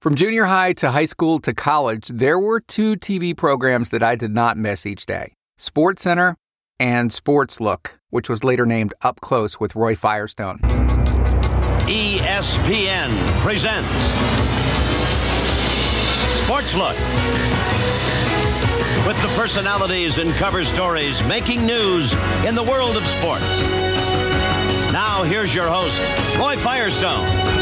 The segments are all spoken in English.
From junior high to high school to college, there were two TV programs that I did not miss each day Sports Center and Sports Look, which was later named Up Close with Roy Firestone. ESPN presents Sports Look. With the personalities and cover stories making news in the world of sports. Now, here's your host, Roy Firestone.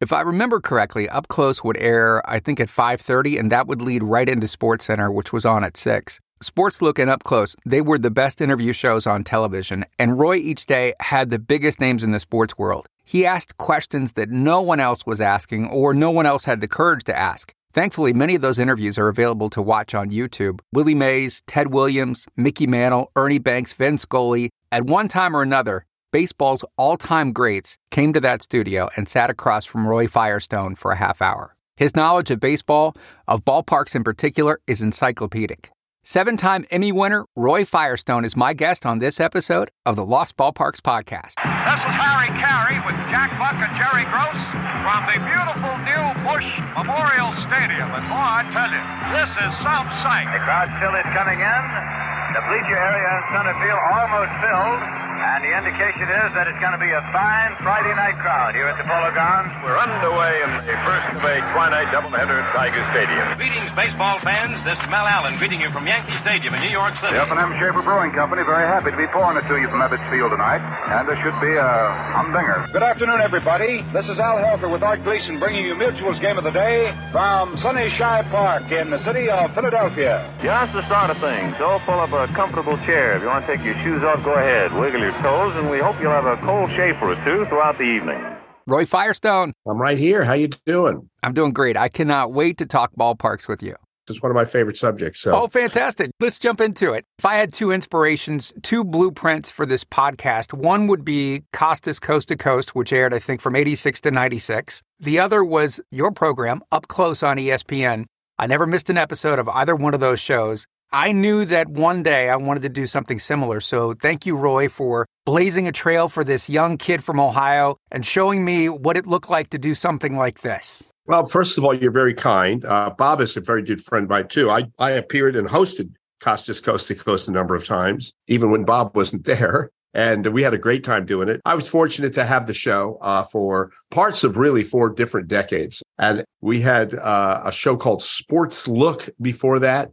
If I remember correctly, Up Close would air, I think, at 5.30, and that would lead right into Sports Center, which was on at 6. Sports Look and Up Close, they were the best interview shows on television, and Roy each day had the biggest names in the sports world. He asked questions that no one else was asking or no one else had the courage to ask. Thankfully, many of those interviews are available to watch on YouTube. Willie Mays, Ted Williams, Mickey Mantle, Ernie Banks, Vin Scully. At one time or another, baseball's all time greats came to that studio and sat across from Roy Firestone for a half hour. His knowledge of baseball, of ballparks in particular, is encyclopedic. Seven time Emmy winner Roy Firestone is my guest on this episode of the Lost Ballparks Podcast. This is Harry Caray with Jack Buck and Jerry Gross from the beautiful new Busch Memorial Stadium. And boy, I tell you, this is some sight. The crowd still is coming in. The bleacher area in center field almost filled. And the indication is that it's going to be a fine Friday night crowd here at the Polo Grounds. We're underway in the first of a twilight doubleheader at Tiger Stadium. Greetings, baseball fans. This is Mel Allen greeting you from Yankee Stadium in New York City. The F&M Schaefer Brewing Company very happy to be pouring it to you from Ebbets Field tonight. And this should be a humdinger. Good afternoon, everybody. This is Al Helfer with Art Gleeson bringing you Mutual's Game of the Day from Sunny Shibe Park in the city of Philadelphia. Just the start of things. So pull up a comfortable chair. If you want to take your shoes off, go ahead. Wiggle your toes, and we hope you'll have a cold Schaefer or two throughout the evening. Roy Firestone. I'm right here. How you doing? I'm doing great. I cannot wait to talk ballparks with you. It's one of my favorite subjects. So. Oh, fantastic. Let's jump into it. If I had two inspirations, two blueprints for this podcast, one would be Costas Coast to Coast, which aired, I think, from 86 to 96. The other was your program, Up Close on ESPN. I never missed an episode of either one of those shows. I knew that one day I wanted to do something similar. So thank you, Roy, for blazing a trail for this young kid from Ohio and showing me what it looked like to do something like this. Well, first of all, you're very kind. Uh, Bob is a very good friend of mine, too. I, I appeared and hosted Costas Coast to Coast a number of times, even when Bob wasn't there. And we had a great time doing it. I was fortunate to have the show uh, for parts of really four different decades. And we had uh, a show called Sports Look before that.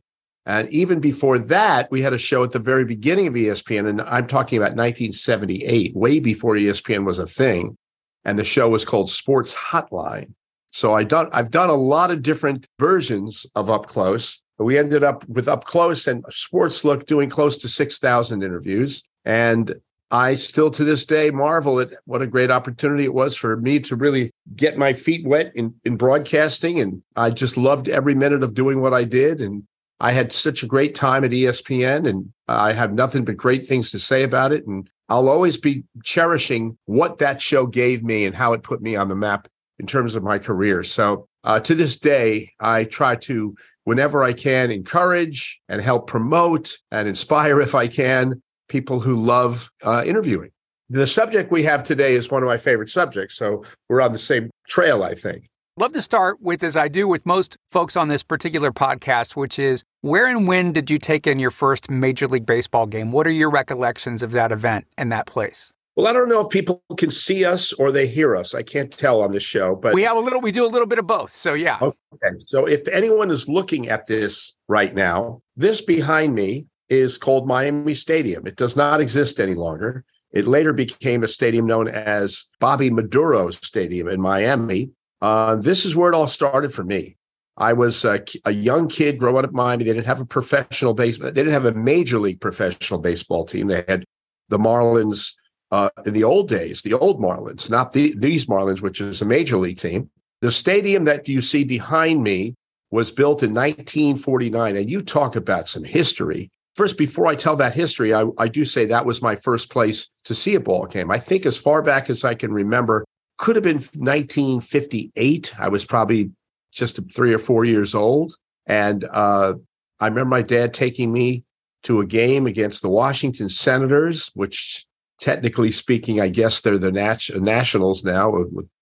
And even before that, we had a show at the very beginning of ESPN. And I'm talking about 1978, way before ESPN was a thing. And the show was called Sports Hotline. So I done I've done a lot of different versions of Up Close. We ended up with Up Close and Sports Look doing close to 6,000 interviews. And I still to this day marvel at what a great opportunity it was for me to really get my feet wet in, in broadcasting. And I just loved every minute of doing what I did. And I had such a great time at ESPN and I have nothing but great things to say about it. And I'll always be cherishing what that show gave me and how it put me on the map in terms of my career. So uh, to this day, I try to, whenever I can, encourage and help promote and inspire, if I can, people who love uh, interviewing. The subject we have today is one of my favorite subjects. So we're on the same trail, I think. Love to start with, as I do with most folks on this particular podcast, which is where and when did you take in your first Major League Baseball game? What are your recollections of that event and that place? Well, I don't know if people can see us or they hear us. I can't tell on this show, but we have a little. We do a little bit of both. So yeah. Okay. So if anyone is looking at this right now, this behind me is called Miami Stadium. It does not exist any longer. It later became a stadium known as Bobby Maduro Stadium in Miami. Uh, this is where it all started for me. I was a, a, young kid growing up in Miami. They didn't have a professional baseball. They didn't have a major league professional baseball team. They had the Marlins uh, in the old days, the old Marlins, not the, these Marlins, which is a major league team. The stadium that you see behind me was built in 1949. And you talk about some history. First, before I tell that history, I, I do say that was my first place to see a ball game. I think as far back as I can remember, could have been 1958. I was probably just three or four years old. And uh, I remember my dad taking me to a game against the Washington Senators, which technically speaking, I guess they're the Nat- Nationals now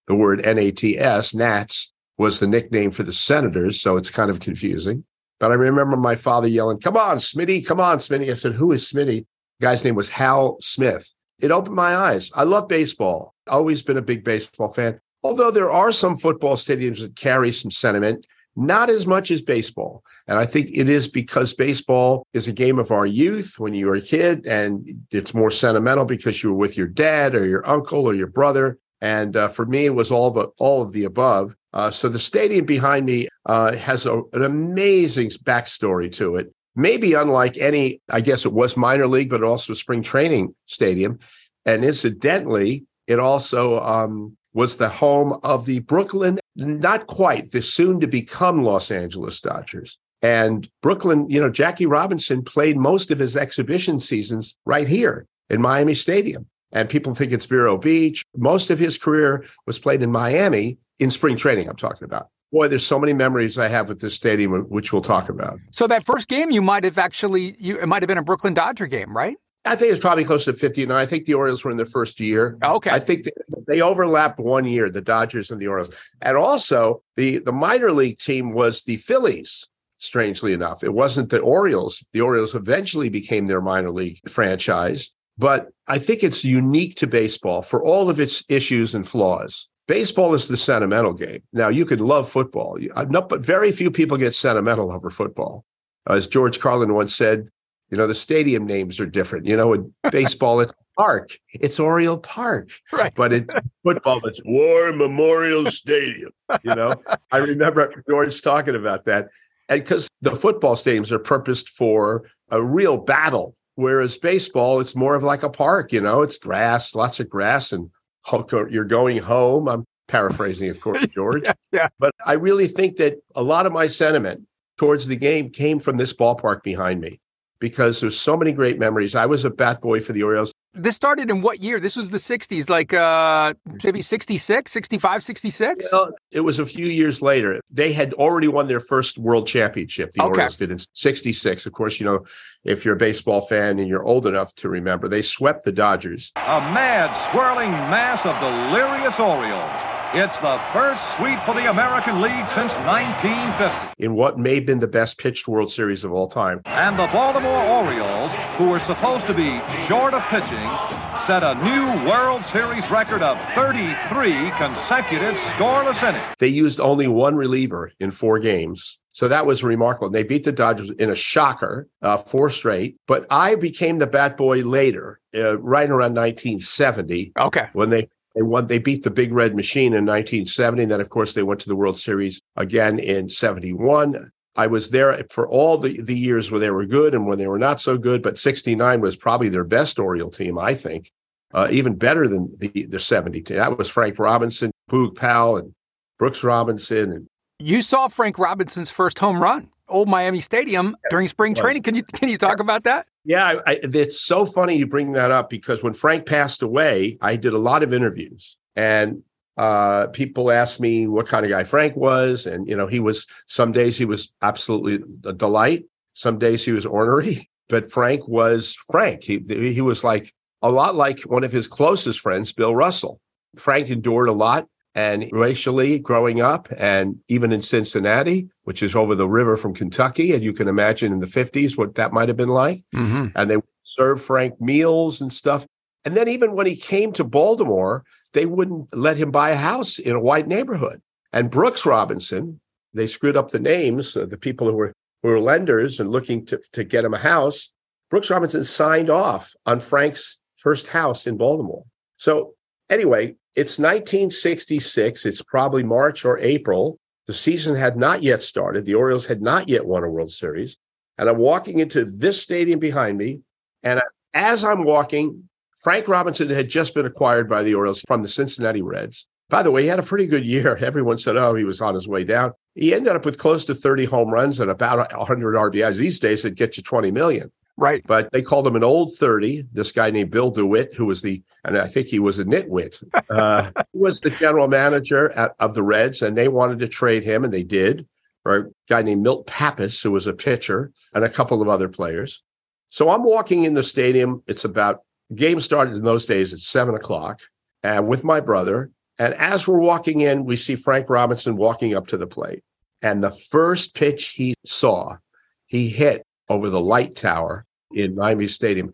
the word NATS, Nats. was the nickname for the Senators, so it's kind of confusing. But I remember my father yelling, "Come on, Smitty! Come on, Smitty!" I said, "Who is Smitty?" The guy's name was Hal Smith. It opened my eyes. I love baseball. Always been a big baseball fan. Although there are some football stadiums that carry some sentiment, not as much as baseball. And I think it is because baseball is a game of our youth when you were a kid, and it's more sentimental because you were with your dad or your uncle or your brother. And uh, for me, it was all the all of the above. Uh, so the stadium behind me uh, has a, an amazing backstory to it. Maybe unlike any, I guess it was minor league, but also spring training stadium. And incidentally, it also um, was the home of the Brooklyn, not quite, the soon to become Los Angeles Dodgers. And Brooklyn, you know, Jackie Robinson played most of his exhibition seasons right here in Miami Stadium. And people think it's Vero Beach. Most of his career was played in Miami in spring training, I'm talking about. Boy, there's so many memories I have with this stadium, which we'll talk about. So that first game, you might have actually, you, it might have been a Brooklyn Dodger game, right? I think it's probably close to 50. And I think the Orioles were in their first year. Okay. I think they, they overlapped one year, the Dodgers and the Orioles. And also, the, the minor league team was the Phillies, strangely enough. It wasn't the Orioles. The Orioles eventually became their minor league franchise. But I think it's unique to baseball for all of its issues and flaws. Baseball is the sentimental game. Now, you can love football, uh, but very few people get sentimental over football. As George Carlin once said, you know, the stadium names are different. You know, in baseball, it's Park. It's Oriole Park. Right. But in football, it's War Memorial Stadium. You know, I remember George talking about that. And because the football stadiums are purposed for a real battle, whereas baseball, it's more of like a park, you know, it's grass, lots of grass, and you're going home. I'm paraphrasing, of course, George. yeah, yeah. But I really think that a lot of my sentiment towards the game came from this ballpark behind me because there's so many great memories. I was a bat boy for the Orioles. This started in what year? This was the 60s, like uh, maybe 66, 65, 66? You know, it was a few years later. They had already won their first world championship. The Okay. Orioles did in 66. Of course, you know, if you're a baseball fan and you're old enough to remember, they swept the Dodgers. A mad, swirling mass of delirious Orioles. It's the first sweep for the American League since 1950. in what may have been the best pitched World Series of all time. And the Baltimore Orioles, who were supposed to be short of pitching, set a new World Series record of 33 consecutive scoreless innings. They used only one reliever in four games. So that was remarkable. And they beat the Dodgers in a shocker, uh, four straight. But I became the bat boy later, uh, right around 1970, Okay. when they they won. They beat the Big Red Machine in 1970. And then, of course, they went to the World Series again in 71. I was there for all the, the years where they were good and when they were not so good. But 69 was probably their best Oriole team, I think, uh, even better than the, the 70 team. That was Frank Robinson, Boog Powell, and Brooks Robinson. And You saw Frank Robinson's first home run, Old Miami Stadium during spring training. Can you can you talk about that? Yeah, I, it's so funny you bring that up because when Frank passed away, I did a lot of interviews and uh, people asked me what kind of guy Frank was. And, you know, he was, some days he was absolutely a delight. Some days he was ornery, but Frank was Frank. He, he was like a lot like one of his closest friends, Bill Russell. Frank endured a lot and racially growing up and even in Cincinnati, which is over the river from Kentucky. And you can imagine in the 50s what that might have been like Mm-hmm. and they served Frank meals and stuff. And then even when he came to Baltimore, they wouldn't let him buy a house in a white neighborhood. And Brooks Robinson, they screwed up the names, uh, the people who were who were lenders and looking to, to get him a house. Brooks Robinson signed off on Frank's first house in Baltimore. So anyway, it's 1966. It's probably March or April. The season had not yet started. The Orioles had not yet won a World Series. And I'm walking into this stadium behind me. And as I'm walking, Frank Robinson had just been acquired by the Orioles from the Cincinnati Reds. By the way, he had a pretty good year. Everyone said, oh, he was on his way down. He ended up with close to 30 home runs and about 100 RBIs. These days, it'd get you 20 million. Right. But they called him an old 30. This guy named Bill DeWitt, who was the, and I think he was a nitwit, uh, was the general manager at, of the Reds, and they wanted to trade him, and they did, for a guy named Milt Pappas, who was a pitcher, and a couple of other players. So I'm walking in the stadium. It's about, game started in those days at seven o'clock, and with my brother, And as we're walking in, we see Frank Robinson walking up to the plate. And the first pitch he saw, he hit over the light tower in Miami Stadium.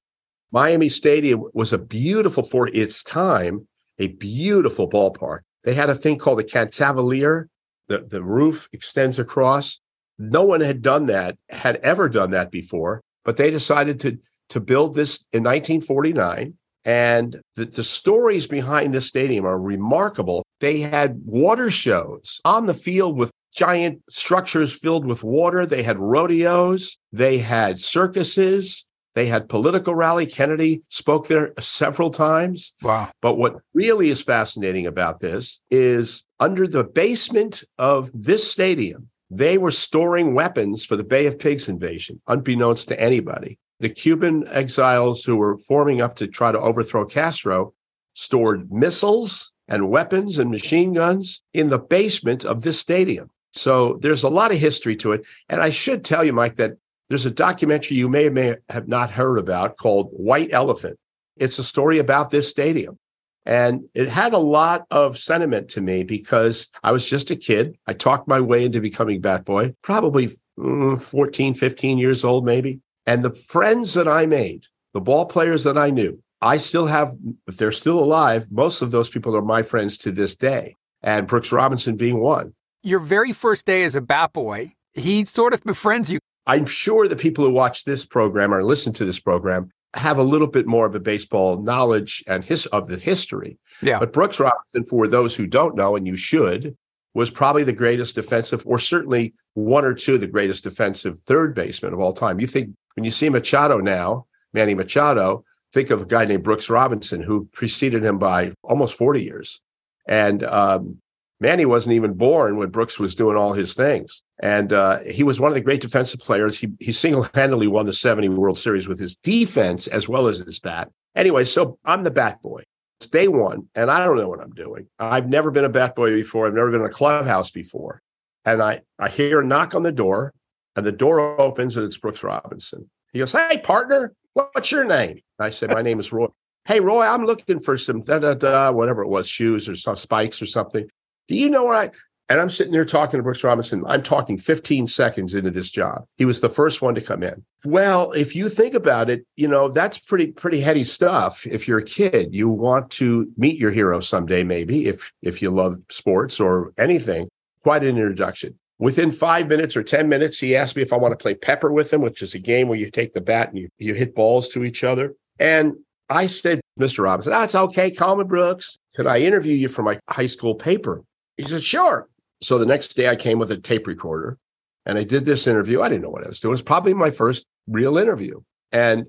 Miami Stadium was a beautiful, for its time, a beautiful ballpark. They had a thing called the cantilever. The, the roof extends across. No one had done that, had ever done that before, but they decided to, to build this in 1949. And the, the stories behind this stadium are remarkable. They had water shows on the field with giant structures filled with water. They had rodeos. They had circuses. They had political rally. Kennedy spoke there several times. Wow. But what really is fascinating about this is under the basement of this stadium, they were storing weapons for the Bay of Pigs invasion, unbeknownst to anybody. The Cuban exiles who were forming up to try to overthrow Castro stored missiles and weapons and machine guns in the basement of this stadium. So there's a lot of history to it. And I should tell you, Mike, that there's a documentary you may may have not heard about called White Elephant. It's a story about this stadium. And it had a lot of sentiment to me because I was just a kid. I talked my way into becoming Bat Boy, probably mm, 14, 15 years old, maybe. And the friends that I made, the ball players that I knew, I still have, if they're still alive, most of those people are my friends to this day. And Brooks Robinson being one. Your very first day as a Bat Boy, he sort of befriends you. I'm sure the people who watch this program or listen to this program have a little bit more of a baseball knowledge and his of the history. Yeah. But Brooks Robinson, for those who don't know, and you should, was probably the greatest defensive, or certainly one or two of the greatest defensive third baseman of all time. You think when you see Machado now, Manny Machado, think of a guy named Brooks Robinson who preceded him by almost 40 years. And um, Manny wasn't even born when Brooks was doing all his things. And uh, he was one of the great defensive players. He, he single handedly won the 70 World Series with his defense as well as his bat. Anyway, so I'm the bat boy. It's day one, and I don't know what I'm doing. I've never been a bat boy before. I've never been in a clubhouse before. And I, I hear a knock on the door, and the door opens, and it's Brooks Robinson. He goes, Hey, partner, what's your name? I said, My name is Roy. Hey, Roy, I'm looking for some da da da, whatever it was, shoes or some spikes or something. Do you know where I? And I'm sitting there talking to Brooks Robinson. I'm talking 15 seconds into this job. He was the first one to come in. Well, if you think about it, you know, that's pretty, pretty heady stuff. If you're a kid, you want to meet your hero someday, maybe, if if you love sports or anything. Quite an introduction. Within five minutes or 10 minutes, he asked me if I want to play pepper with him, which is a game where you take the bat and you, you hit balls to each other. And I said, Mr. Robinson, that's ah, okay. Me Brooks. Could I interview you for my high school paper? He said, sure. So the next day I came with a tape recorder and I did this interview. I didn't know what I was doing. It was probably my first real interview. And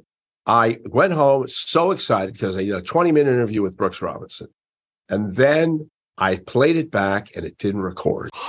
I went home so excited because I did a 20 minute interview with Brooks Robinson. And then I played it back and it didn't record.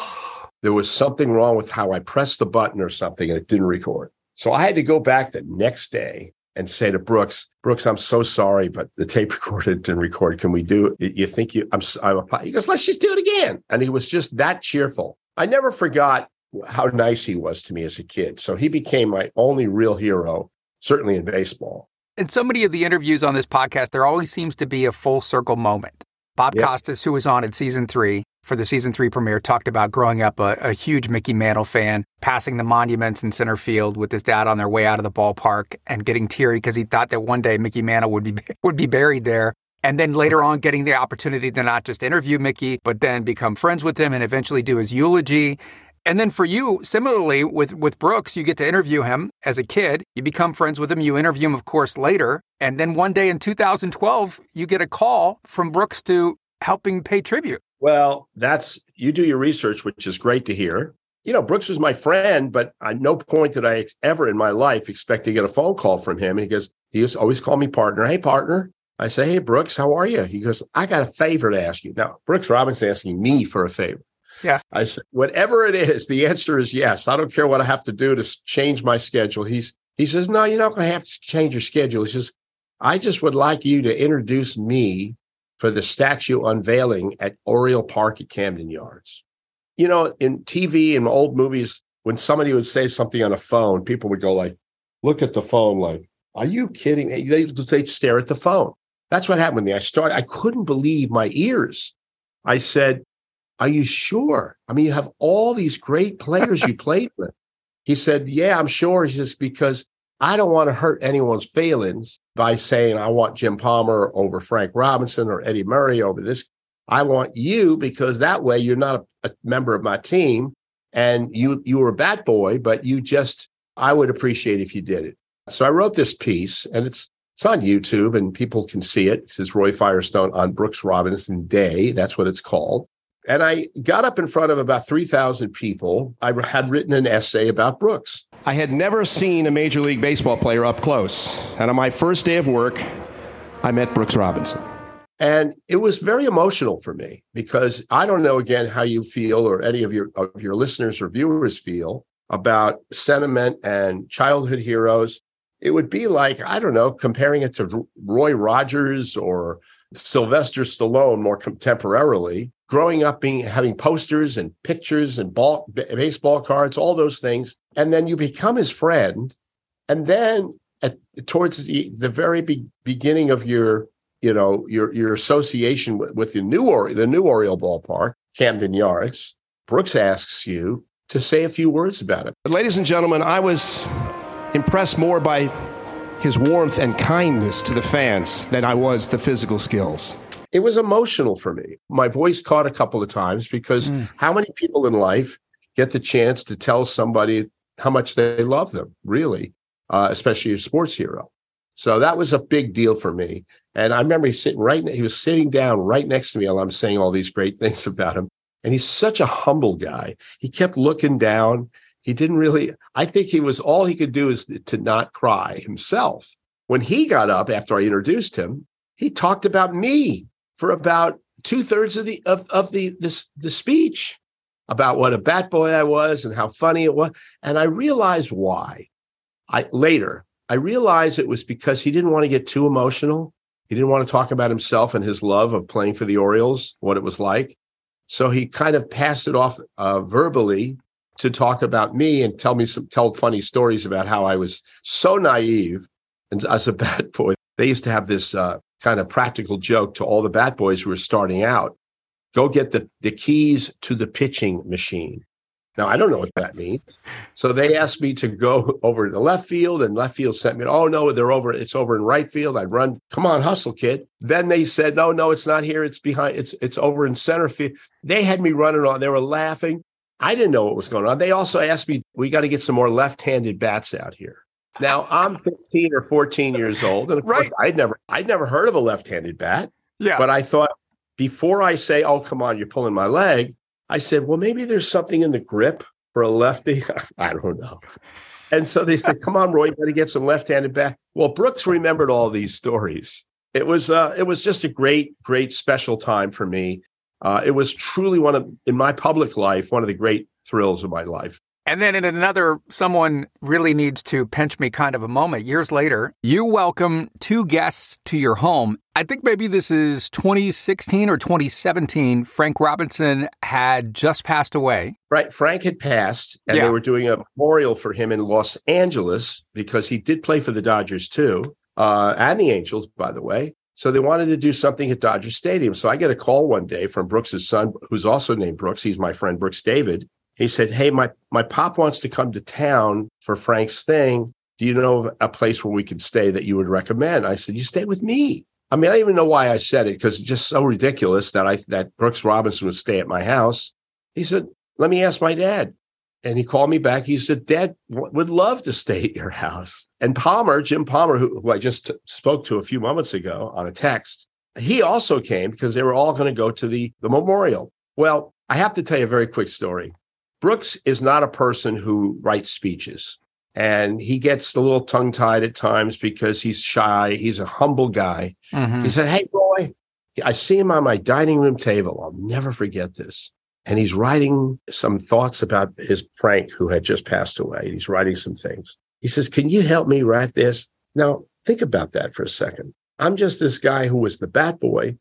There was something wrong with how I pressed the button or something and it didn't record. So I had to go back the next day and say to Brooks, Brooks, I'm so sorry, but the tape recorder didn't record. Can we do it? You think you, I'm, I'm a, he goes, let's just do it again. And he was just that cheerful. I never forgot how nice he was to me as a kid. So he became my only real hero, certainly in baseball. In so many of the interviews on this podcast, there always seems to be a full circle moment. Bob yep. Costas, who was on in season three for the season three premiere, talked about growing up a, a, huge Mickey Mantle fan, passing the monuments in center field with his dad on their way out of the ballpark and getting teary because he thought that one day Mickey Mantle would be would be buried there. And then later on, getting the opportunity to not just interview Mickey, but then become friends with him and eventually do his eulogy. And then for you, similarly with, with Brooks, you get to interview him as a kid. You become friends with him. You interview him, of course, later. And then one day in 2012, you get a call from Brooks to helping pay tribute. Well, that's you do your research, which is great to hear. You know, Brooks was my friend, but at no point did I ever in my life expect to get a phone call from him. And he goes, he used always call me partner. Hey, partner. I say, hey, Brooks, how are you? He goes, I got a favor to ask you. Now, Brooks Robinson asking me for a favor. Yeah. I said, whatever it is, the answer is yes. I don't care what I have to do to change my schedule. He's he says, no, you're not going to have to change your schedule. He says, I just would like you to introduce me for the statue unveiling at Oriole Park at Camden Yards. You know, in TV and old movies, when somebody would say something on a phone, people would go like, look at the phone like, are you kidding? They, they'd stare at the phone. That's what happened with me. I started, I couldn't believe my ears I said, Are you sure? I mean, you have all these great players you played with. He said, Yeah, I'm sure. He says, Because I don't want to hurt anyone's feelings by saying I want Jim Palmer over Frank Robinson or Eddie Murray over this. I want you because that way you're not a, a member of my team and you you were a bat boy, but you just I would appreciate if you did it. So I wrote this piece and it's it's on YouTube and people can see it. It says Roy Firestone on Brooks Robinson Day. That's what it's called. And I got up in front of about 3,000 people. I had written an essay about Brooks. I had never seen a Major League Baseball player up close. And on my first day of work, I met Brooks Robinson. And it was very emotional for me because I don't know again how you feel or any of your of your listeners or viewers feel about sentiment and childhood heroes. It would be like, I don't know, comparing it to Roy Rogers or Sylvester Stallone more contemporarily, growing up being having posters and pictures and ball baseball cards, all those things, and then you become his friend, and then at, towards the, the very be, beginning of your you know your your association with, with the new or the new Oriole ballpark, Camden Yards, Brooks asks you to say a few words about it. Ladies and gentlemen, I was impressed more by his warmth and kindness to the fans than I was the physical skills. It was emotional for me. My voice caught a couple of times because mm. how many people in life get the chance to tell somebody how much they love them, really, uh, especially a sports hero? So that was a big deal for me. And I remember he sitting right, he was sitting down right next to me while I'm saying all these great things about him. And he's such a humble guy. He kept looking down. He didn't really, I think he was, all he could do is to not cry himself. When he got up after I introduced him, he talked about me for about two thirds of the, of, of the, the, the speech about what a bat boy I was and how funny it was. And I realized why. I later, I realized it was because he didn't want to get too emotional. He didn't want to talk about himself and his love of playing for the Orioles, what it was like. So he kind of passed it off uh, verbally to talk about me and tell me some tell funny stories about how I was so naive. And as a bat boy, they used to have this uh, kind of practical joke to all the bat boys who were starting out: go get the the keys to the pitching machine. Now, I don't know what that means. So they asked me to go over to the left field, and left field sent me, oh, no, they're over, it's over in right field. I'd run, come on, hustle, kid. Then they said, no, no, it's not here. It's behind, it's it's over in center field. They had me running on, they were laughing. I didn't know what was going on. They also asked me, we got to get some more left-handed bats out here. Now I'm 15 or 14 years old, and of right. course I'd never I'd never heard of a left-handed bat. Yeah. But I thought before I say, "Oh, come on, you're pulling my leg," I said, well, maybe there's something in the grip for a lefty. I don't know. And so they said, come on, Roy, you to get some left-handed bat." Well, Brooks remembered all these stories. It was uh, it was just a great, great special time for me. Uh, it was truly one of in my public life one of the great thrills of my life. And then in another, someone really needs to pinch me kind of a moment. Years later, you welcome two guests to your home. I think maybe this is 2016 or 2017. Frank Robinson had just passed away. Right. Frank had passed, and yeah. they were doing a memorial for him in Los Angeles because he did play for the Dodgers too, uh, and the Angels, by the way. So they wanted to do something at Dodger Stadium. So I get a call one day from Brooks's son, who's also named Brooks. He's my friend Brooks David he said, Hey, my, my pop wants to come to town for Frank's thing. Do you know a place where we could stay that you would recommend? I said, You stay with me. I mean, I don't even know why I said it because it's just so ridiculous that I that Brooks Robinson would stay at my house. He said, Let me ask my dad. And he called me back. He said, Dad would love to stay at your house. And Palmer, Jim Palmer, who, who I just spoke to a few moments ago on a text, he also came because they were all going to go to the, the memorial. Well, I have to tell you a very quick story. Brooks is not a person who writes speeches. And he gets a little tongue tied at times because he's shy. He's a humble guy. Mm-hmm. He said, Hey, Roy, I see him on my dining room table. I'll never forget this. And he's writing some thoughts about his Frank, who had just passed away. He's writing some things. He says, Can you help me write this? Now, think about that for a second. I'm just this guy who was the bat boy.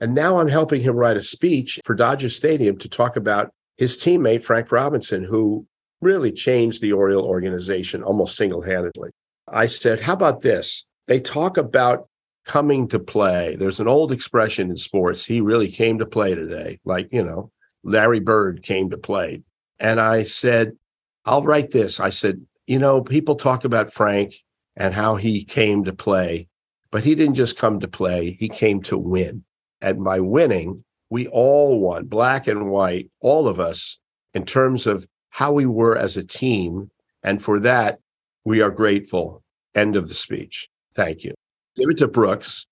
And now I'm helping him write a speech for Dodger Stadium to talk about his teammate, Frank Robinson, who really changed the Oriole organization almost single handedly. I said, How about this? They talk about coming to play. There's an old expression in sports. He really came to play today. Like, you know, Larry Bird came to play. And I said, I'll write this. I said, you know, people talk about Frank and how he came to play, but he didn't just come to play, he came to win. And by winning, we all won, black and white, all of us, in terms of how we were as a team. And for that, we are grateful. End of the speech. Thank you. Give it to Brooks.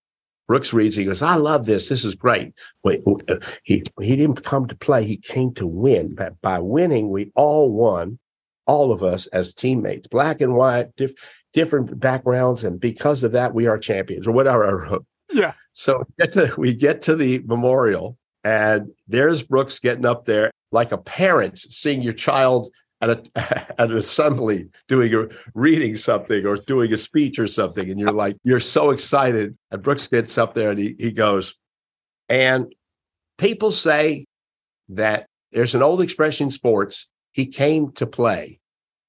Brooks reads, he goes, I love this. This is great. Wait, uh, he, he didn't come to play. He came to win. But by winning, we all won, all of us as teammates, black and white, diff, different backgrounds. And because of that, we are champions or whatever I wrote. Yeah. So get to, we get to the memorial and there's Brooks getting up there like a parent seeing your child at a at an assembly doing a reading something or doing a speech or something, and you're like, you're so excited. And Brooks gets up there and he he goes, and people say that there's an old expression in sports, he came to play.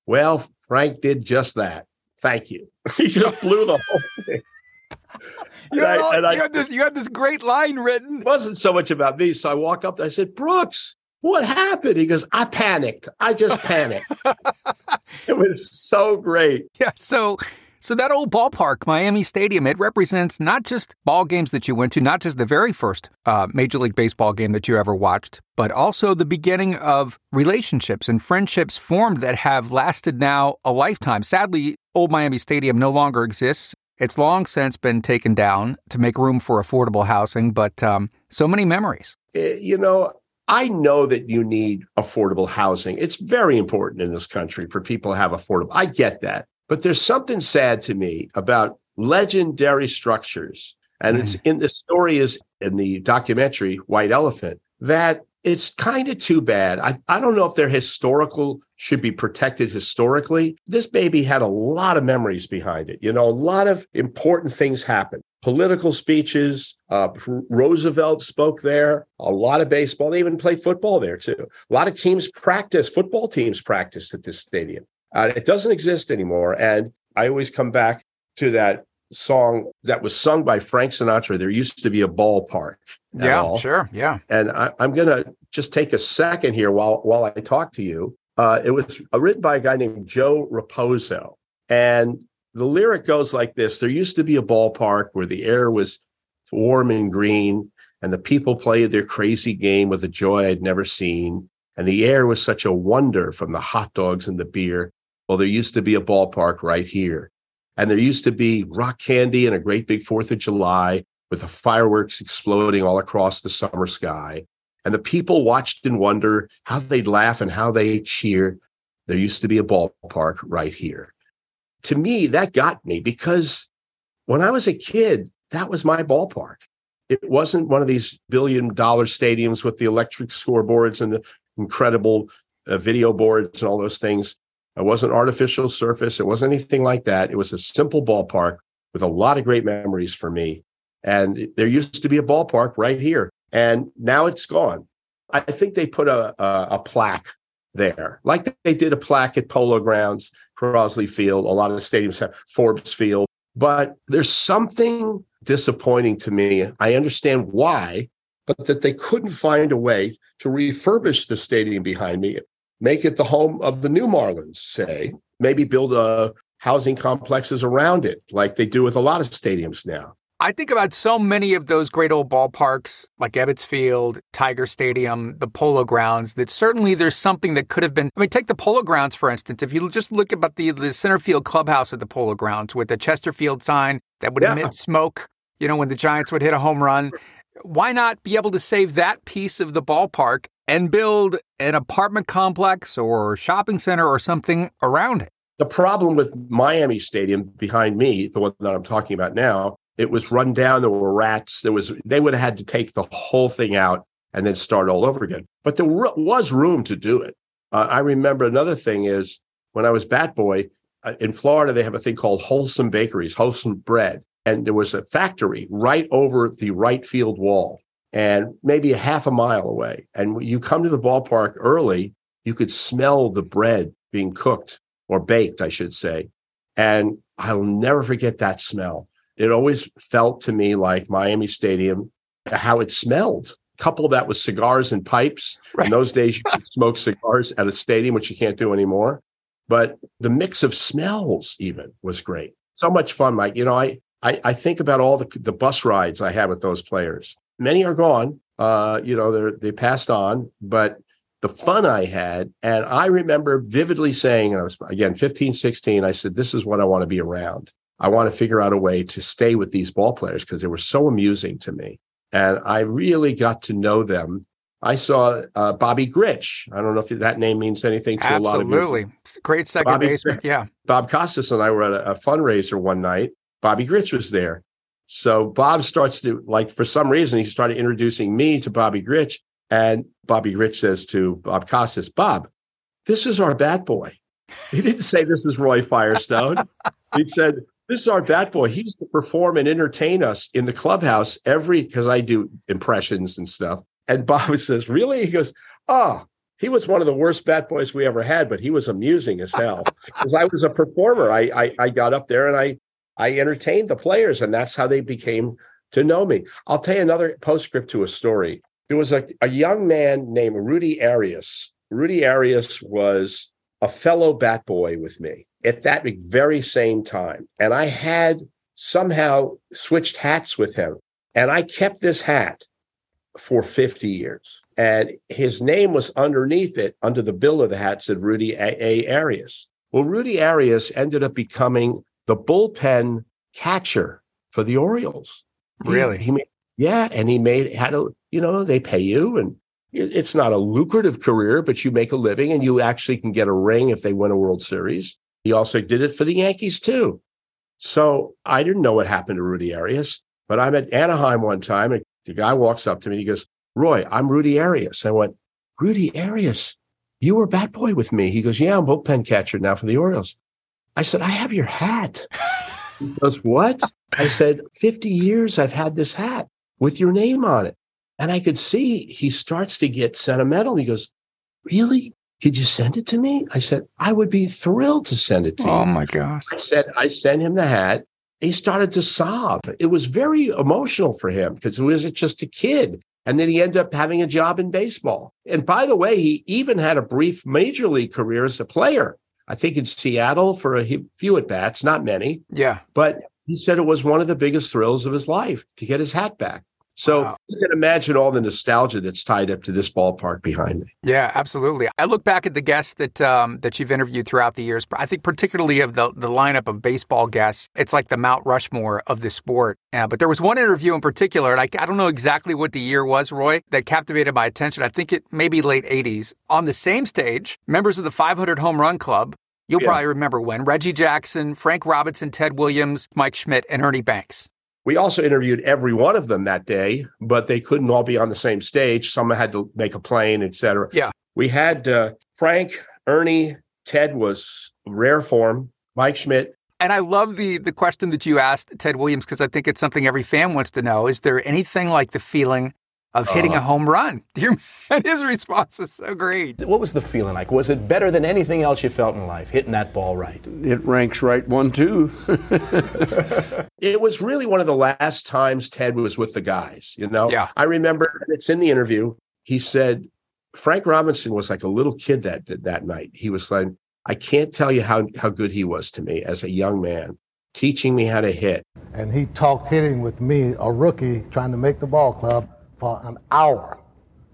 Well, Frank did just that. Thank you. he just blew the whole thing. You had, all, you, I, had this, you had this great line written. It wasn't so much about me. So I walk up, I said, Brooks, what happened? He goes, I panicked. I just panicked. it was so great. Yeah. So, so that old ballpark, Miami Stadium, it represents not just ball games that you went to, not just the very first uh, Major League Baseball game that you ever watched, but also the beginning of relationships and friendships formed that have lasted now a lifetime. Sadly, old Miami Stadium no longer exists. It's long since been taken down to make room for affordable housing, but um, so many memories. Eh, you know, I know that you need affordable housing. It's very important in this country for people to have affordable. I get that. But there's something sad to me about legendary structures. And mm. it's in the story is in the documentary White Elephant that it's kind of too bad. I, I don't know if they're historical should be protected historically. This baby had a lot of memories behind it. You know, a lot of important things happened political speeches. Uh, Roosevelt spoke there. A lot of baseball. They even played football there too. A lot of teams practice. Football teams practiced at this stadium. Uh, it doesn't exist anymore. And I always come back to that song that was sung by Frank Sinatra. There used to be a ballpark. Yeah, all. sure. Yeah. And I, am going to just take a second here while while I talk to you. Uh, it was written by a guy named Joe Raposo. And the lyric goes like this There used to be a ballpark where the air was warm and green, and the people played their crazy game with a joy I'd never seen. And the air was such a wonder from the hot dogs and the beer. Well, there used to be a ballpark right here. And there used to be rock candy and a great big Fourth of July with the fireworks exploding all across the summer sky. And the people watched in wonder how they'd laugh and how they cheer. There used to be a ballpark right here to me, that got me because when I was a kid, that was my ballpark. It wasn't one of these billion dollar stadiums with the electric scoreboards and the incredible uh, video boards and all those things. It wasn't artificial surface. It wasn't anything like that. It was a simple ballpark with a lot of great memories for me. And there used to be a ballpark right here, and now it's gone. I think they put a, a, a plaque there, like they did a plaque at Polo Grounds, Crosley Field. A lot of the stadiums have Forbes Field, but there's something disappointing to me. I understand why, but that they couldn't find a way to refurbish the stadium behind me, make it the home of the new Marlins, say, maybe build a uh, housing complexes around it, like they do with a lot of stadiums now. I think about so many of those great old ballparks like Ebbets Field, Tiger Stadium, the Polo Grounds, that certainly there's something that could have been. I mean, take the Polo Grounds, for instance. If you just look about the, the center field clubhouse at the Polo Grounds with the Chesterfield sign that would yeah. emit smoke, you know, when the Giants would hit a home run, why not be able to save that piece of the ballpark and build an apartment complex or shopping center or something around it? The problem with Miami Stadium behind me, the one that I'm talking about now, it was run down. There were rats. There was they would have had to take the whole thing out and then start all over again. But there was room to do it. Uh, I remember another thing is when I was bat boy uh, in Florida, they have a thing called Wholesome Bakeries, Wholesome Bread, and there was a factory right over the right field wall, and maybe a half a mile away. And you come to the ballpark early, you could smell the bread being cooked or baked, I should say. And I'll never forget that smell it always felt to me like Miami Stadium, how it smelled. Couple that with cigars and pipes. Right. In those days, you could smoke cigars at a stadium, which you can't do anymore. But the mix of smells even was great. So much fun, Mike. You know, I I, I think about all the the bus rides I had with those players. Many are gone. Uh, you know, they're they passed on, but the fun I had. And I remember vividly saying, and I was again 15, 16, I said, This is what I want to be around. I want to figure out a way to stay with these ball players because they were so amusing to me. And I really got to know them. I saw uh, Bobby Grich. I don't know if that name means anything to Absolutely. a lot of. Absolutely. Great second Bobby baseman. Yeah. Bob Costas and I were at a, a fundraiser one night. Bobby Grich was there. So Bob starts to, like, for some reason, he started introducing me to Bobby Grich. And Bobby Grich says to Bob Costas, Bob, this is our bat boy. He didn't say this is Roy Firestone. he said, this is our bat boy. He used to perform and entertain us in the clubhouse every because I do impressions and stuff. And Bob says, Really? He goes, Oh, he was one of the worst bat boys we ever had, but he was amusing as hell. Because I was a performer. I, I I got up there and I I entertained the players, and that's how they became to know me. I'll tell you another postscript to a story. There was a, a young man named Rudy Arias. Rudy Arias was a fellow bat boy with me at that very same time. And I had somehow switched hats with him. And I kept this hat for 50 years. And his name was underneath it, under the bill of the hat, said Rudy A. a. Arias. Well, Rudy Arias ended up becoming the bullpen catcher for the Orioles. Really? He, he made, yeah. And he made, had a, you know, they pay you and it's not a lucrative career, but you make a living and you actually can get a ring if they win a World Series. He also did it for the Yankees too. So I didn't know what happened to Rudy Arias, but I'm at Anaheim one time and the guy walks up to me and he goes, Roy, I'm Rudy Arias. I went, Rudy Arias, you were bat boy with me. He goes, Yeah, I'm bullpen catcher now for the Orioles. I said, I have your hat. he goes, What? I said, 50 years I've had this hat with your name on it. And I could see he starts to get sentimental. He goes, Really? Could you send it to me? I said, I would be thrilled to send it to oh you. Oh my gosh. I said, I sent him the hat. He started to sob. It was very emotional for him because it was just a kid. And then he ended up having a job in baseball. And by the way, he even had a brief major league career as a player. I think in Seattle for a few at bats, not many. Yeah. But he said it was one of the biggest thrills of his life to get his hat back. So wow. you can imagine all the nostalgia that's tied up to this ballpark behind me. Yeah, absolutely. I look back at the guests that um, that you've interviewed throughout the years. I think particularly of the the lineup of baseball guests, it's like the Mount Rushmore of the sport. Uh, but there was one interview in particular, and I, I don't know exactly what the year was, Roy, that captivated my attention. I think it may be late '80s. On the same stage, members of the 500 Home Run Club. You'll yeah. probably remember when Reggie Jackson, Frank Robinson, Ted Williams, Mike Schmidt, and Ernie Banks. We also interviewed every one of them that day, but they couldn't all be on the same stage. Some had to make a plane, et cetera. Yeah. We had uh, Frank, Ernie, Ted was rare form, Mike Schmidt. And I love the the question that you asked Ted Williams because I think it's something every fan wants to know. Is there anything like the feeling of hitting uh, a home run. and his response was so great. What was the feeling like? Was it better than anything else you felt in life, hitting that ball right? It ranks right one, two. it was really one of the last times Ted was with the guys, you know? Yeah. I remember it's in the interview. He said, Frank Robinson was like a little kid that that night. He was like, I can't tell you how, how good he was to me as a young man, teaching me how to hit. And he talked hitting with me, a rookie trying to make the ball club for an hour.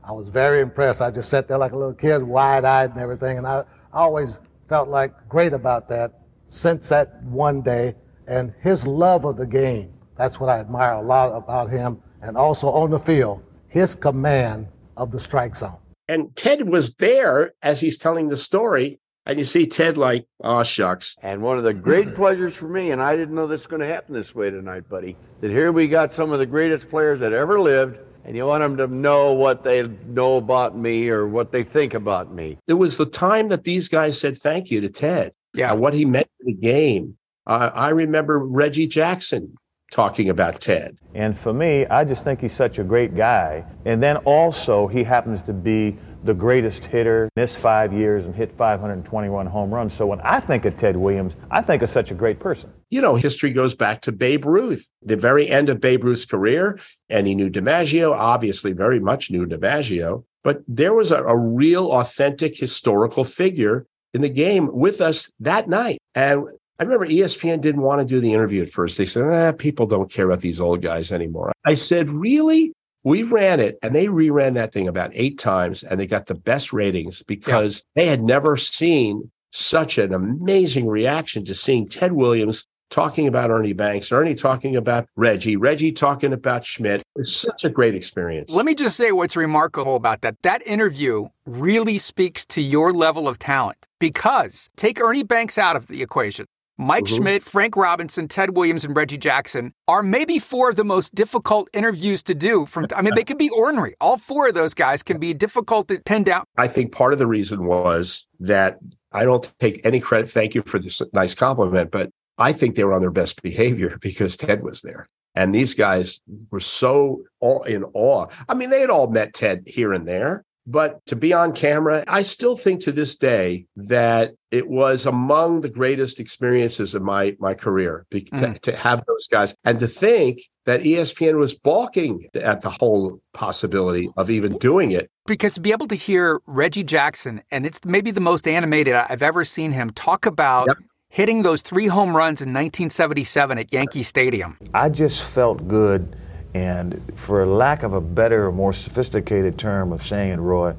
I was very impressed. I just sat there like a little kid, wide eyed and everything. And I, always felt like great about that since that one day and his love of the game. That's what I admire a lot about him. And also on the field, his command of the strike zone. And Ted was there as he's telling the story. And you see Ted like, oh, shucks. And one of the great pleasures for me, and I didn't know this was going to happen this way tonight, buddy, that here we got some of the greatest players that ever lived and you want them to know what they know about me or what they think about me. It was the time that these guys said thank you to Ted. Yeah. Uh, what he meant to the game. Uh, I remember Reggie Jackson talking about Ted. And for me, I just think he's such a great guy. And then also, he happens to be the greatest hitter, missed five years and hit 521 home runs. So when I think of Ted Williams, I think of such a great person. You know, history goes back to Babe Ruth, the very end of Babe Ruth's career. And he knew DiMaggio, obviously, very much knew DiMaggio. But there was a, a real, authentic historical figure in the game with us that night. And I remember ESPN didn't want to do the interview at first. They said, ah, people don't care about these old guys anymore. I said, really? We ran it and they reran that thing about eight times and they got the best ratings because yeah. they had never seen such an amazing reaction to seeing Ted Williams talking about Ernie Banks, Ernie talking about Reggie, Reggie talking about Schmidt. It's such a great experience. Let me just say what's remarkable about that. That interview really speaks to your level of talent because take Ernie Banks out of the equation. Mike mm-hmm. Schmidt, Frank Robinson, Ted Williams, and Reggie Jackson are maybe four of the most difficult interviews to do. From I mean, they can be ordinary. All four of those guys can be difficult to pin down. I think part of the reason was that I don't take any credit. Thank you for this nice compliment, but I think they were on their best behavior because Ted was there. And these guys were so in awe. I mean, they had all met Ted here and there, but to be on camera, I still think to this day that it was among the greatest experiences of my my career to, mm. to have those guys and to think that ESPN was balking at the whole possibility of even doing it. Because to be able to hear Reggie Jackson, and it's maybe the most animated I've ever seen him talk about yep hitting those three home runs in 1977 at Yankee Stadium. I just felt good, and for lack of a better, more sophisticated term of saying it, Roy,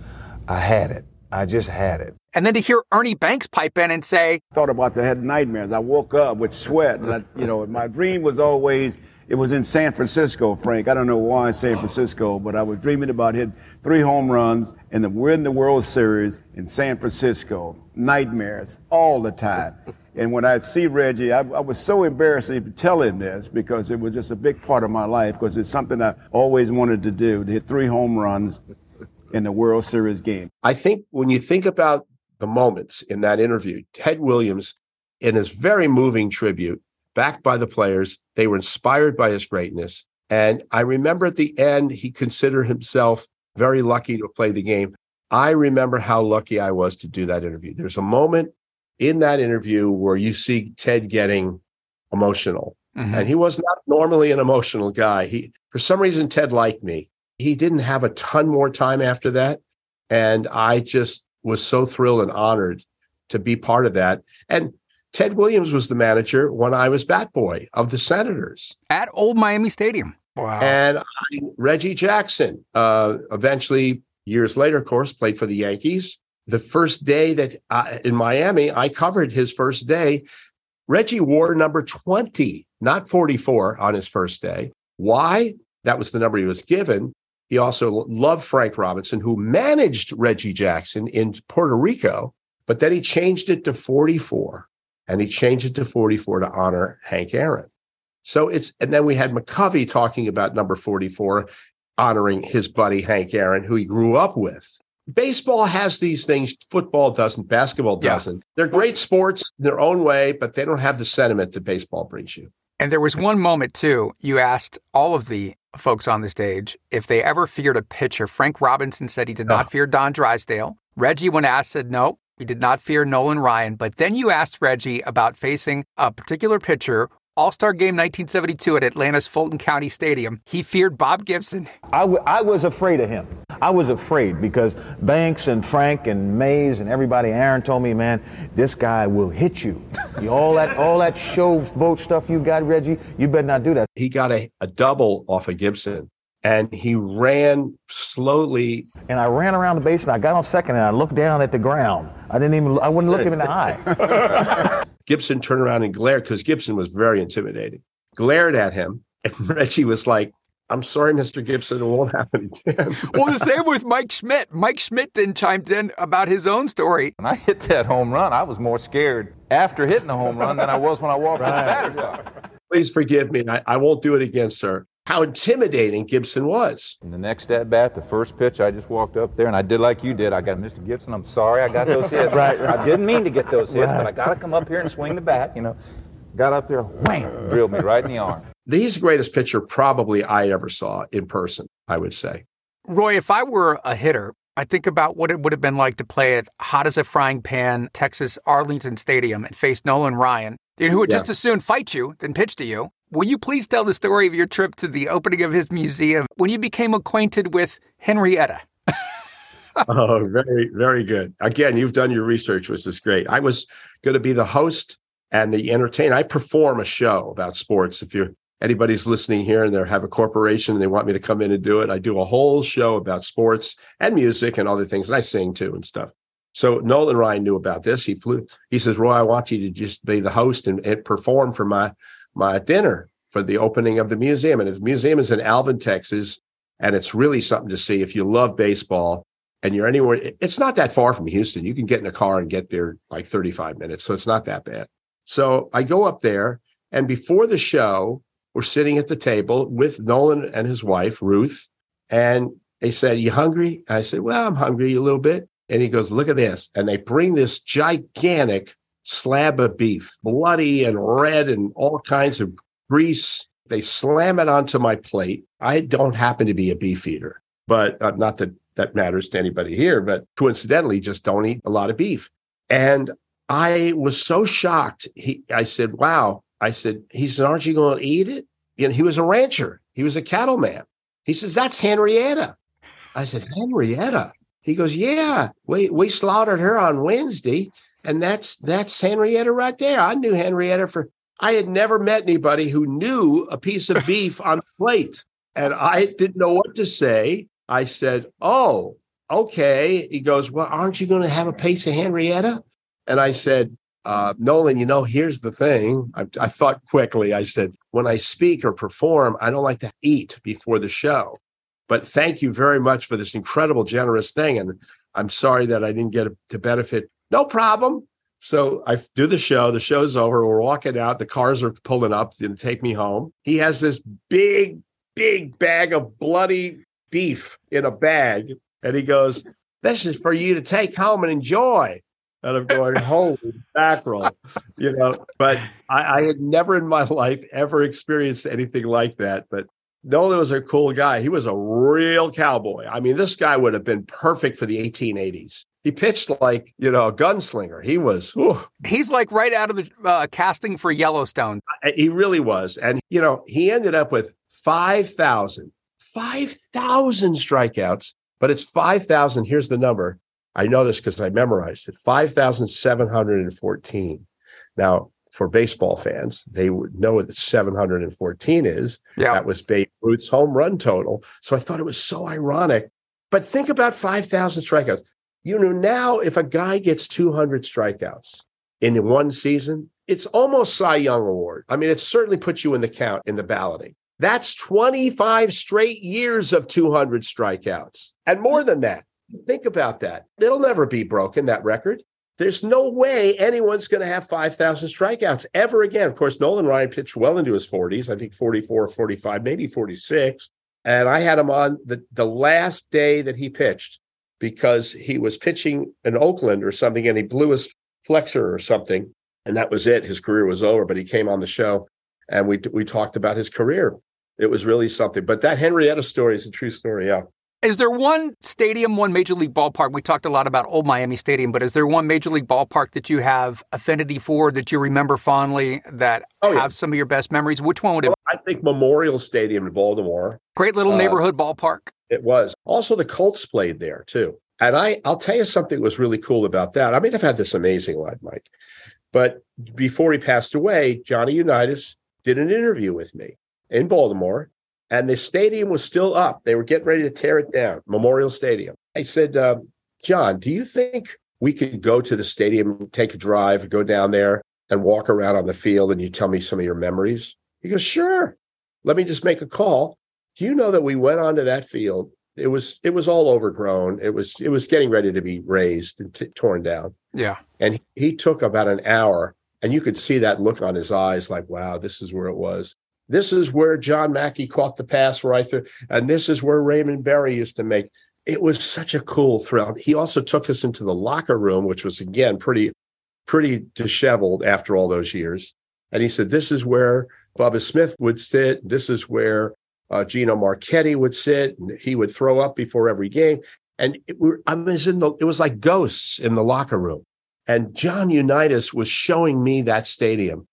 I had it. I just had it. And then to hear Ernie Banks pipe in and say, "Thought about the had nightmares. I woke up with sweat, and I, you know, my dream was always." It was in San Francisco, Frank. I don't know why San Francisco, but I was dreaming about hitting three home runs and then we're the World Series in San Francisco. Nightmares all the time. And when I see Reggie, I, I, was so embarrassed to tell him this because it was just a big part of my life because it's something I always wanted to do to hit three home runs in the World Series game. I think when you think about the moments in that interview, Ted Williams, in his very moving tribute, backed by the players, they were inspired by his greatness. And I remember at the end, he considered himself very lucky to play the game. I remember how lucky I was to do that interview. There's a moment in that interview where you see Ted getting emotional. Mm-hmm. And he was not normally an emotional guy. He for some reason Ted liked me. He didn't have a ton more time after that and I just was so thrilled and honored to be part of that. And Ted Williams was the manager when I was bat boy of the Senators at Old Miami Stadium. Wow. And I, Reggie Jackson, uh, eventually years later, of course, played for the Yankees the first day that in Miami, I covered his first day. Reggie wore number 20, not 44 on his first day. Why? That was the number he was given. He also loved Frank Robinson, who managed Reggie Jackson in Puerto Rico, but then he changed it to 44 and he changed it to 44 to honor Hank Aaron. So it's, and then we had McCovey talking about number 44, honoring his buddy Hank Aaron, who he grew up with baseball has these things football doesn't basketball doesn't. Yeah. they're great sports in their own way but they don't have the sentiment that baseball brings you. And there was one moment too you asked all of the folks on the stage if they ever feared a pitcher. Frank robinson said he did not oh. fear don drysdale. Reggie when asked said no he did not fear Nolan Ryan, but then you asked Reggie about facing a particular pitcher all Star Game 1972 at Atlanta's Fulton County Stadium. He feared Bob Gibson. I, w- I was afraid of him. I was afraid because Banks and Frank and Mays and everybody, Aaron told me, man, this guy will hit you. you all that all that showboat stuff you got, Reggie, you better not do that. He got a, a double off of Gibson and he ran slowly. And I ran around the base and I got on second and I looked down at the ground. I didn't even, I wouldn't look him in the eye. Gibson turned around and glared because Gibson was very intimidating. Glared at him, and Reggie was like, I'm sorry, Mr. Gibson, it won't happen again. well, the same with Mike Schmidt. Mike Schmidt then chimed in about his own story. When I hit that home run, I was more scared after hitting the home run than I was when I walked right. in the batter's box. Please forgive me. I, I won't do it again, sir how intimidating Gibson was. In the next at bat, the first pitch, I just walked up there and I did like you did. I got Mr. Gibson. I'm sorry I got those hits. right, right. I didn't mean to get those hits, right. but I got to come up here and swing the bat. You know, got up there, wham, drilled me right in the arm. He's the greatest pitcher probably I ever saw in person. I would say. Roy, if I were a hitter, I think about what it would have been like to play at hot as a frying pan, Texas Arlington Stadium and face Nolan Ryan, who would Yeah. just as soon fight you than pitch to you. Will you please tell the story of your trip to the opening of his museum when you became acquainted with Henrietta? oh, very, very good. Again, you've done your research, which is great. I was going to be the host and the entertainer. I perform a show about sports. If you're anybody's listening here and they have a corporation and they want me to come in and do it, I do a whole show about sports and music and other things, and I sing too and stuff. So Nolan Ryan knew about this. He flew. He says, "Roy, I want you to just be the host and, and perform for my my dinner for the opening of the museum." And the museum is in Alvin, Texas, and it's really something to see if you love baseball and you're anywhere. It's not that far from Houston. You can get in a car and get there like 35 minutes, so it's not that bad. So I go up there, and before the show, we're sitting at the table with Nolan and his wife Ruth, and they said, "You hungry?" I said, "Well, I'm hungry a little bit." And he goes, "Look at this!" And they bring this gigantic slab of beef, bloody and red, and all kinds of grease. They slam it onto my plate. I don't happen to be a beef eater, but uh, not that that matters to anybody here. But coincidentally, just don't eat a lot of beef. And I was so shocked. He, I said, "Wow." I said, "He said, aren't you going to eat it?" You know, he was a rancher. He was a cattleman. He says, "That's Henrietta." I said, "Henrietta." He goes, "Yeah, we we slaughtered her on Wednesday, and that's that's Henrietta right there. I knew Henrietta for I had never met anybody who knew a piece of beef on the plate, and I didn't know what to say. I said, "Oh, okay." He goes, "Well, aren't you going to have a piece of Henrietta?" And I said, uh, Nolan, you know, here's the thing. I, I thought quickly. I said, when I speak or perform, I don't like to eat before the show. But thank you very much for this incredible, generous thing. And I'm sorry that I didn't get to benefit. No problem. So I do the show. The show's over. We're walking out. The cars are pulling up to take me home. He has this big, big bag of bloody beef in a bag. And he goes, This is for you to take home and enjoy. And I'm going, holy mackerel, you know. But I, I had never in my life ever experienced anything like that. But Nolan was a cool guy. He was a real cowboy. I mean, this guy would have been perfect for the 1880s. He pitched like, you know, a gunslinger. He was, whew. He's like right out of the uh, casting for Yellowstone. he really was. And, you know, he ended up with 5,000, 5,000 strikeouts, but it's 5,000. Here's the number. I know this because I memorized it 5,714. Now, for baseball fans, they would know what 714 is. Yeah. That was Babe Ruth's home run total. So I thought it was so ironic. But think about 5,000 strikeouts. You know, now if a guy gets 200 strikeouts in one season, it's almost Cy Young Award. I mean, it certainly puts you in the count in the balloting. That's 25 straight years of 200 strikeouts and more than that. Think about that. It'll never be broken, that record. There's no way anyone's going to have 5,000 strikeouts ever again. Of course, Nolan Ryan pitched well into his 40s, I think 44, 45, maybe 46. And I had him on the, the last day that he pitched because he was pitching in Oakland or something and he blew his flexor or something. And that was it. His career was over, but he came on the show and we, we talked about his career. It was really something. But that Henrietta story is a true story. Yeah. Is there one stadium, one major league ballpark? We talked a lot about Old Miami Stadium, but is there one major league ballpark that you have affinity for that you remember fondly that Oh, have some of your best memories? Which one would it Well, I think Memorial Stadium in Baltimore. Great little Uh, neighborhood ballpark. It was. Also, the Colts played there too. And I, I'll tell you something was really cool about that. I mean, I've had this amazing life, Mike. But before he passed away, Johnny Unitas did an interview with me in Baltimore, and the stadium was still up. They were getting ready to tear it down, Memorial Stadium. I said, um, John, do you think we could go to the stadium, take a drive, go down there and walk around on the field, and you tell me some of your memories? He goes, Sure. Let me just make a call. Do you know that we went onto that field? It was it was all overgrown. It was it was getting ready to be razed and t- torn down. Yeah. And he, he took about an hour, and you could see that look on his eyes, like, "Wow, this is where it was. This is where John Mackey caught the pass right there, and this is where Raymond Berry used to make." It was such a cool thrill. He also took us into the locker room, which was again pretty pretty disheveled after all those years. And he said, "This is where Bubba Smith would sit. This is where uh, Gino Marchetti would sit. And he would throw up before every game. And it, I was in the, it was like ghosts in the locker room. And John Unitas was showing me that stadium.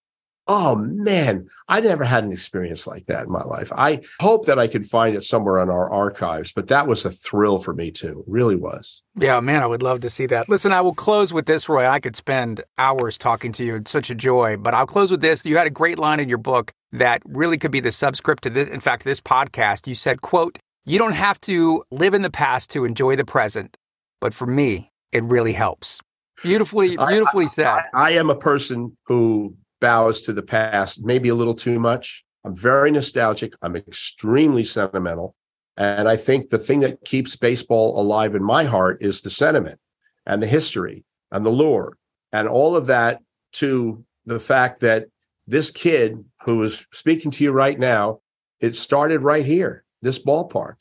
Oh man, I never had an experience like that in my life. I hope that I can find it somewhere in our archives, but that was a thrill for me too. It really was. Yeah, man, I would love to see that. Listen, I will close with this, Roy. I could spend hours talking to you. It's such a joy, but I'll close with this. You had a great line in your book that really could be the subscript to this. In fact, this podcast, you said, quote, you don't have to live in the past to enjoy the present, but for me, it really helps. Beautifully, beautifully I, said. I, I am a person who bows to the past, maybe a little too much. I'm very nostalgic. I'm extremely sentimental. And I think the thing that keeps baseball alive in my heart is the sentiment and the history and the lore and all of that to the fact that this kid who is speaking to you right now, it started right here, this ballpark.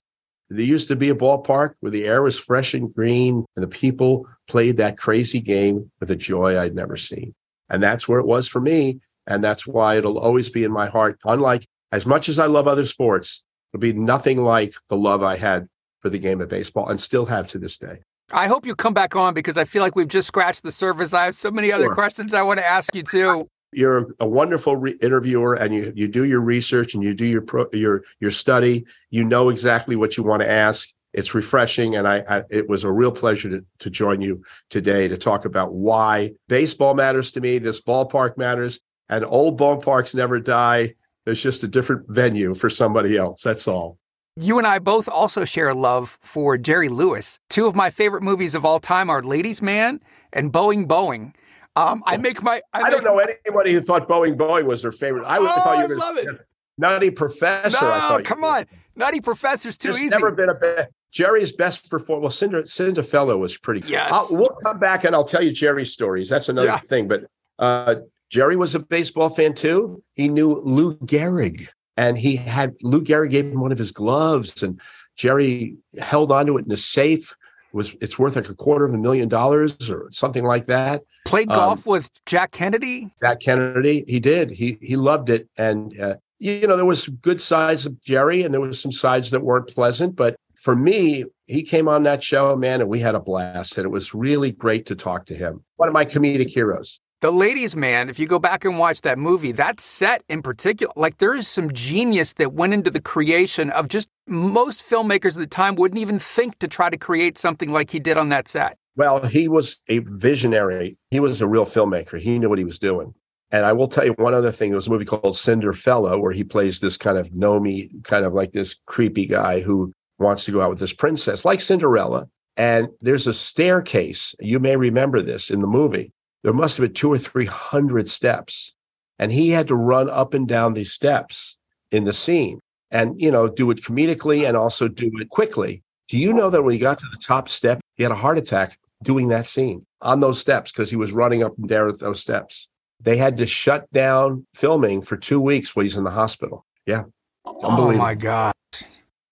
There used to be a ballpark where the air was fresh and green and the people played that crazy game with a joy I'd never seen. And that's where it was for me. And that's why it'll always be in my heart. Unlike as much as I love other sports, it'll be nothing like the love I had for the game of baseball and still have to this day. I hope you come back on because I feel like we've just scratched the surface. I have so many other sure. questions I want to ask you too. You're a wonderful re- interviewer, and you you do your research and you do your pro- your your study. You know exactly what you want to ask. It's refreshing, and I, I, it was a real pleasure to, to join you today to talk about why baseball matters to me. This ballpark matters, and old ballparks never die. There's just a different venue for somebody else. That's all. You and I both also share a love for Jerry Lewis. Two of my favorite movies of all time are Ladies Man and Boeing Boeing. Um, I make my. I, I don't know anybody who thought Boeing Boeing was their favorite. I, oh, thought you were. I love it. Nutty Professor. No, come on. Nutty Professor's too There's easy. Never been a bad. Jerry's best performance. Well, Cinder, Cinderfella was pretty. Yes. I'll, we'll come back and I'll tell you Jerry's stories. That's another Yeah. thing. But uh, Jerry was a baseball fan too. He knew Lou Gehrig, and he had Lou Gehrig gave him one of his gloves, and Jerry held onto it in a safe. It was it's worth like a quarter of a million dollars or something like that. Played Um, golf with Jack Kennedy. Jack Kennedy, he did. He he loved it, and uh, you know there was good sides of Jerry, and there was some sides that weren't pleasant. But for me, he came on that show, man, and we had a blast, and it was really great to talk to him. One of my comedic heroes. The Ladies Man, if you go back and watch that movie, that set in particular, like there is some genius that went into the creation of just most filmmakers at the time wouldn't even think to try to create something like he did on that set. Well, he was a visionary. He was a real filmmaker. He knew what he was doing. And I will tell you one other thing. There was a movie called Cinderfella where he plays this kind of gnomey, kind of like this creepy guy who wants to go out with this princess, like Cinderella. And there's a staircase. You may remember this in the movie. There must have been two or three hundred steps. And he had to run up and down these steps in the scene and, you know, do it comedically and also do it quickly. Do you know that when he got to the top step, he had a heart attack doing that scene on those steps because he was running up and down those steps? They had to shut down filming for two weeks while he's in the hospital. Yeah. Oh my God.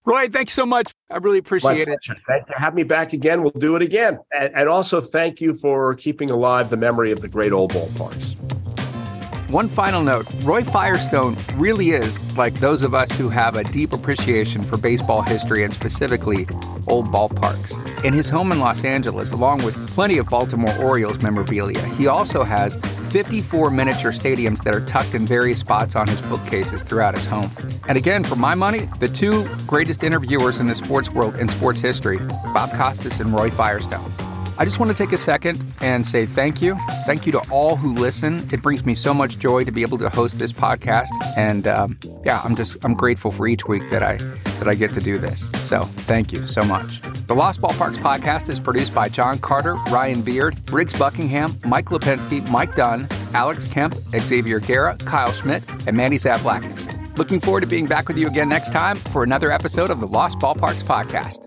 Roy, thanks so much. I really appreciate it. pleasure. Thank you. Have me back again. We'll do it again. And, and also thank you for keeping alive the memory of the great old ballparks. One final note Roy Firestone really is like those of us who have a deep appreciation for baseball history and specifically old ballparks. In his home in Los Angeles, along with plenty of Baltimore Orioles memorabilia, he also has 54 miniature stadiums that are tucked in various spots on his bookcases throughout his home. And again, for my money, the two greatest interviewers in the sports world and sports history, Bob Costas and Roy Firestone. I just want to take a second and say thank you. Thank you to all who listen. It brings me so much joy to be able to host this podcast, and um, yeah, I'm just I'm grateful for each week that I that I get to do this. So thank you so much. The Lost Ballparks podcast is produced by John Carter, Ryan Beard, Briggs Buckingham, Mike Lipinski, Mike Dunn, Alex Kemp, Xavier Guerra, Kyle Schmidt, and Mandy Zavlakis. Looking forward to being back with you again next time for another episode of the Lost Ballparks podcast.